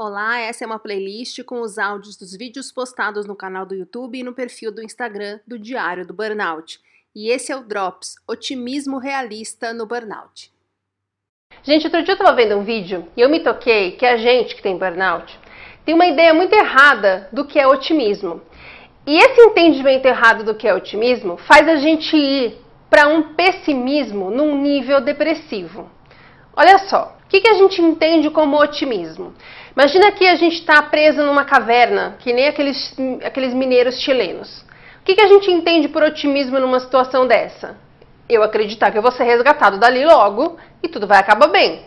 Olá, essa é uma playlist com os áudios dos vídeos postados no canal do YouTube e no perfil do Instagram do Diário do Burnout. E esse é o Drops, otimismo realista no burnout. Gente, outro dia eu estava vendo um vídeo e eu me toquei que a gente que tem burnout tem uma ideia muito errada do que é otimismo. E esse entendimento errado do que é otimismo faz a gente ir para um pessimismo num nível depressivo. Olha só, o que, que a gente entende como otimismo? Imagina que a gente está preso numa caverna, que nem aqueles, aqueles mineiros chilenos. O que, que a gente entende por otimismo numa situação dessa? Eu acreditar que eu vou ser resgatado dali logo e tudo vai acabar bem.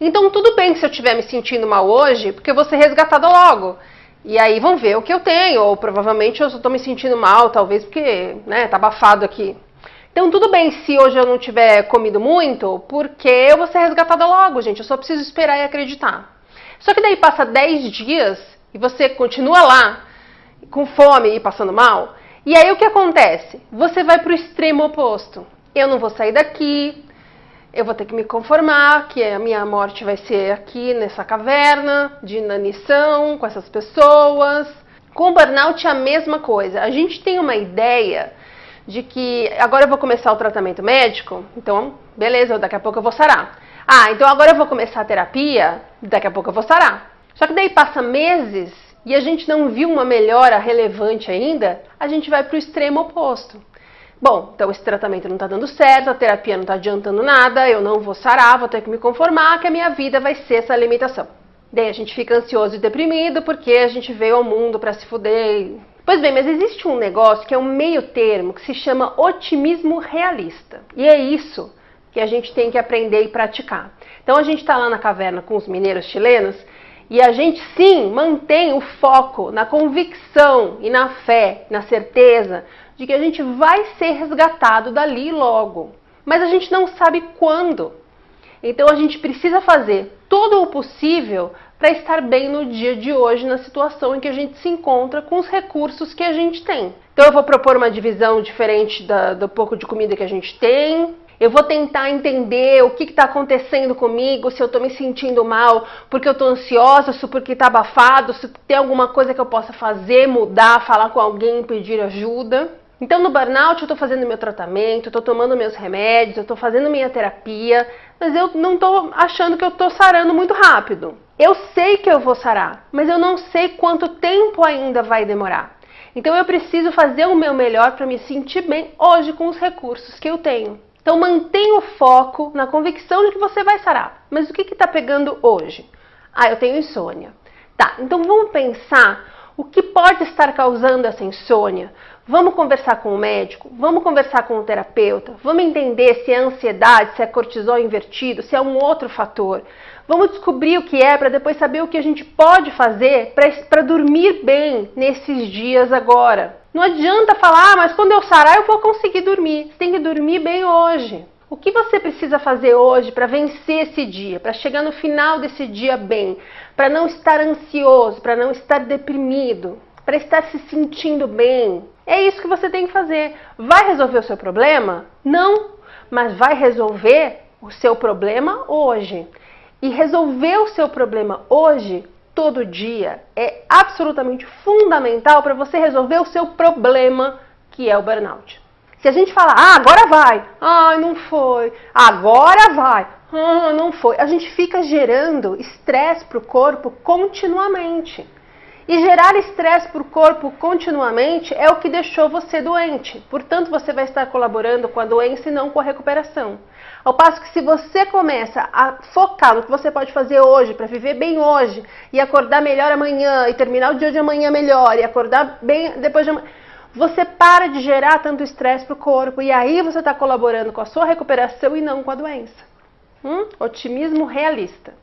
Então, tudo bem se eu estiver me sentindo mal hoje, porque eu vou ser resgatado logo. E aí vão ver o que eu tenho, ou provavelmente eu estou me sentindo mal, talvez porque né, tá abafado aqui. Então, tudo bem se hoje eu não tiver comido muito, porque eu vou ser resgatada logo, gente. Eu só preciso esperar e acreditar. Só que daí passa 10 dias e você continua lá com fome e passando mal. E aí o que acontece? Você vai para o extremo oposto. Eu não vou sair daqui, eu vou ter que me conformar que a minha morte vai ser aqui nessa caverna de inanição com essas pessoas. Com o burnout é a mesma coisa. A gente tem uma ideia de que agora eu vou começar o tratamento médico, então beleza, daqui a pouco eu vou sarar. Ah, então agora eu vou começar a terapia, daqui a pouco eu vou sarar. Só que daí passa meses e a gente não viu uma melhora relevante ainda, a gente vai para o extremo oposto. Bom, então esse tratamento não está dando certo, a terapia não está adiantando nada, eu não vou sarar, vou ter que me conformar que a minha vida vai ser essa limitação. Daí a gente fica ansioso e deprimido porque a gente veio ao mundo para se fuder. Pois bem, mas existe um negócio que é um meio termo que se chama otimismo realista. E é isso que a gente tem que aprender e praticar. Então a gente está lá na caverna com os mineiros chilenos e a gente sim mantém o foco na convicção e na fé, na certeza de que a gente vai ser resgatado dali logo. Mas a gente não sabe quando. Então a gente precisa fazer todo o possível para estar bem no dia de hoje, na situação em que a gente se encontra com os recursos que a gente tem. Então eu vou propor uma divisão diferente da, do pouco de comida que a gente tem, eu vou tentar entender o que está acontecendo comigo, se eu estou me sentindo mal, porque eu estou ansiosa, se porque está abafado, se tem alguma coisa que eu possa fazer, mudar, falar com alguém, pedir ajuda. Então, no burnout, eu estou fazendo meu tratamento, estou tomando meus remédios, estou fazendo minha terapia, mas eu não estou achando que eu estou sarando muito rápido. Eu sei que eu vou sarar, mas eu não sei quanto tempo ainda vai demorar. Então, eu preciso fazer o meu melhor para me sentir bem hoje com os recursos que eu tenho. Então mantenha o foco na convicção de que você vai sarar. Mas o que está pegando hoje? Ah, eu tenho insônia. Tá, então vamos pensar o que pode estar causando essa insônia. Vamos conversar com o médico, vamos conversar com o terapeuta, vamos entender se é ansiedade, se é cortisol invertido, se é um outro fator. Vamos descobrir o que é para depois saber o que a gente pode fazer para dormir bem nesses dias agora. Não adianta falar, ah, mas quando eu sarar eu vou conseguir dormir. Você tem que dormir bem hoje. O que você precisa fazer hoje para vencer esse dia, para chegar no final desse dia bem, para não estar ansioso, para não estar deprimido, para estar se sentindo bem? É isso que você tem que fazer. Vai resolver o seu problema? Não, mas vai resolver o seu problema hoje. E resolver o seu problema hoje todo dia é absolutamente fundamental para você resolver o seu problema, que é o burnout. Se a gente falar, ah, agora vai, ah, não foi, agora vai, ah, não foi, a gente fica gerando estresse para o corpo continuamente. E gerar estresse para o corpo continuamente é o que deixou você doente. Portanto, você vai estar colaborando com a doença e não com a recuperação. Ao passo que se você começa a focar no que você pode fazer hoje para viver bem hoje e acordar melhor amanhã e terminar o dia de amanhã melhor e acordar bem depois de amanhã, você para de gerar tanto estresse para o corpo e aí você está colaborando com a sua recuperação e não com a doença. Hum? Otimismo realista.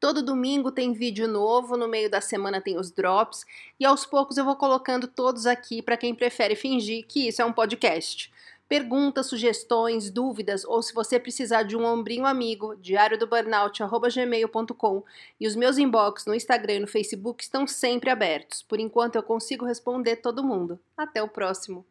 Todo domingo tem vídeo novo, no meio da semana tem os drops e aos poucos eu vou colocando todos aqui para quem prefere fingir que isso é um podcast. Perguntas, sugestões, dúvidas ou se você precisar de um ombrinho amigo, diário do burnout@gmail.com e os meus inbox no Instagram e no Facebook estão sempre abertos. Por enquanto eu consigo responder todo mundo. Até o próximo.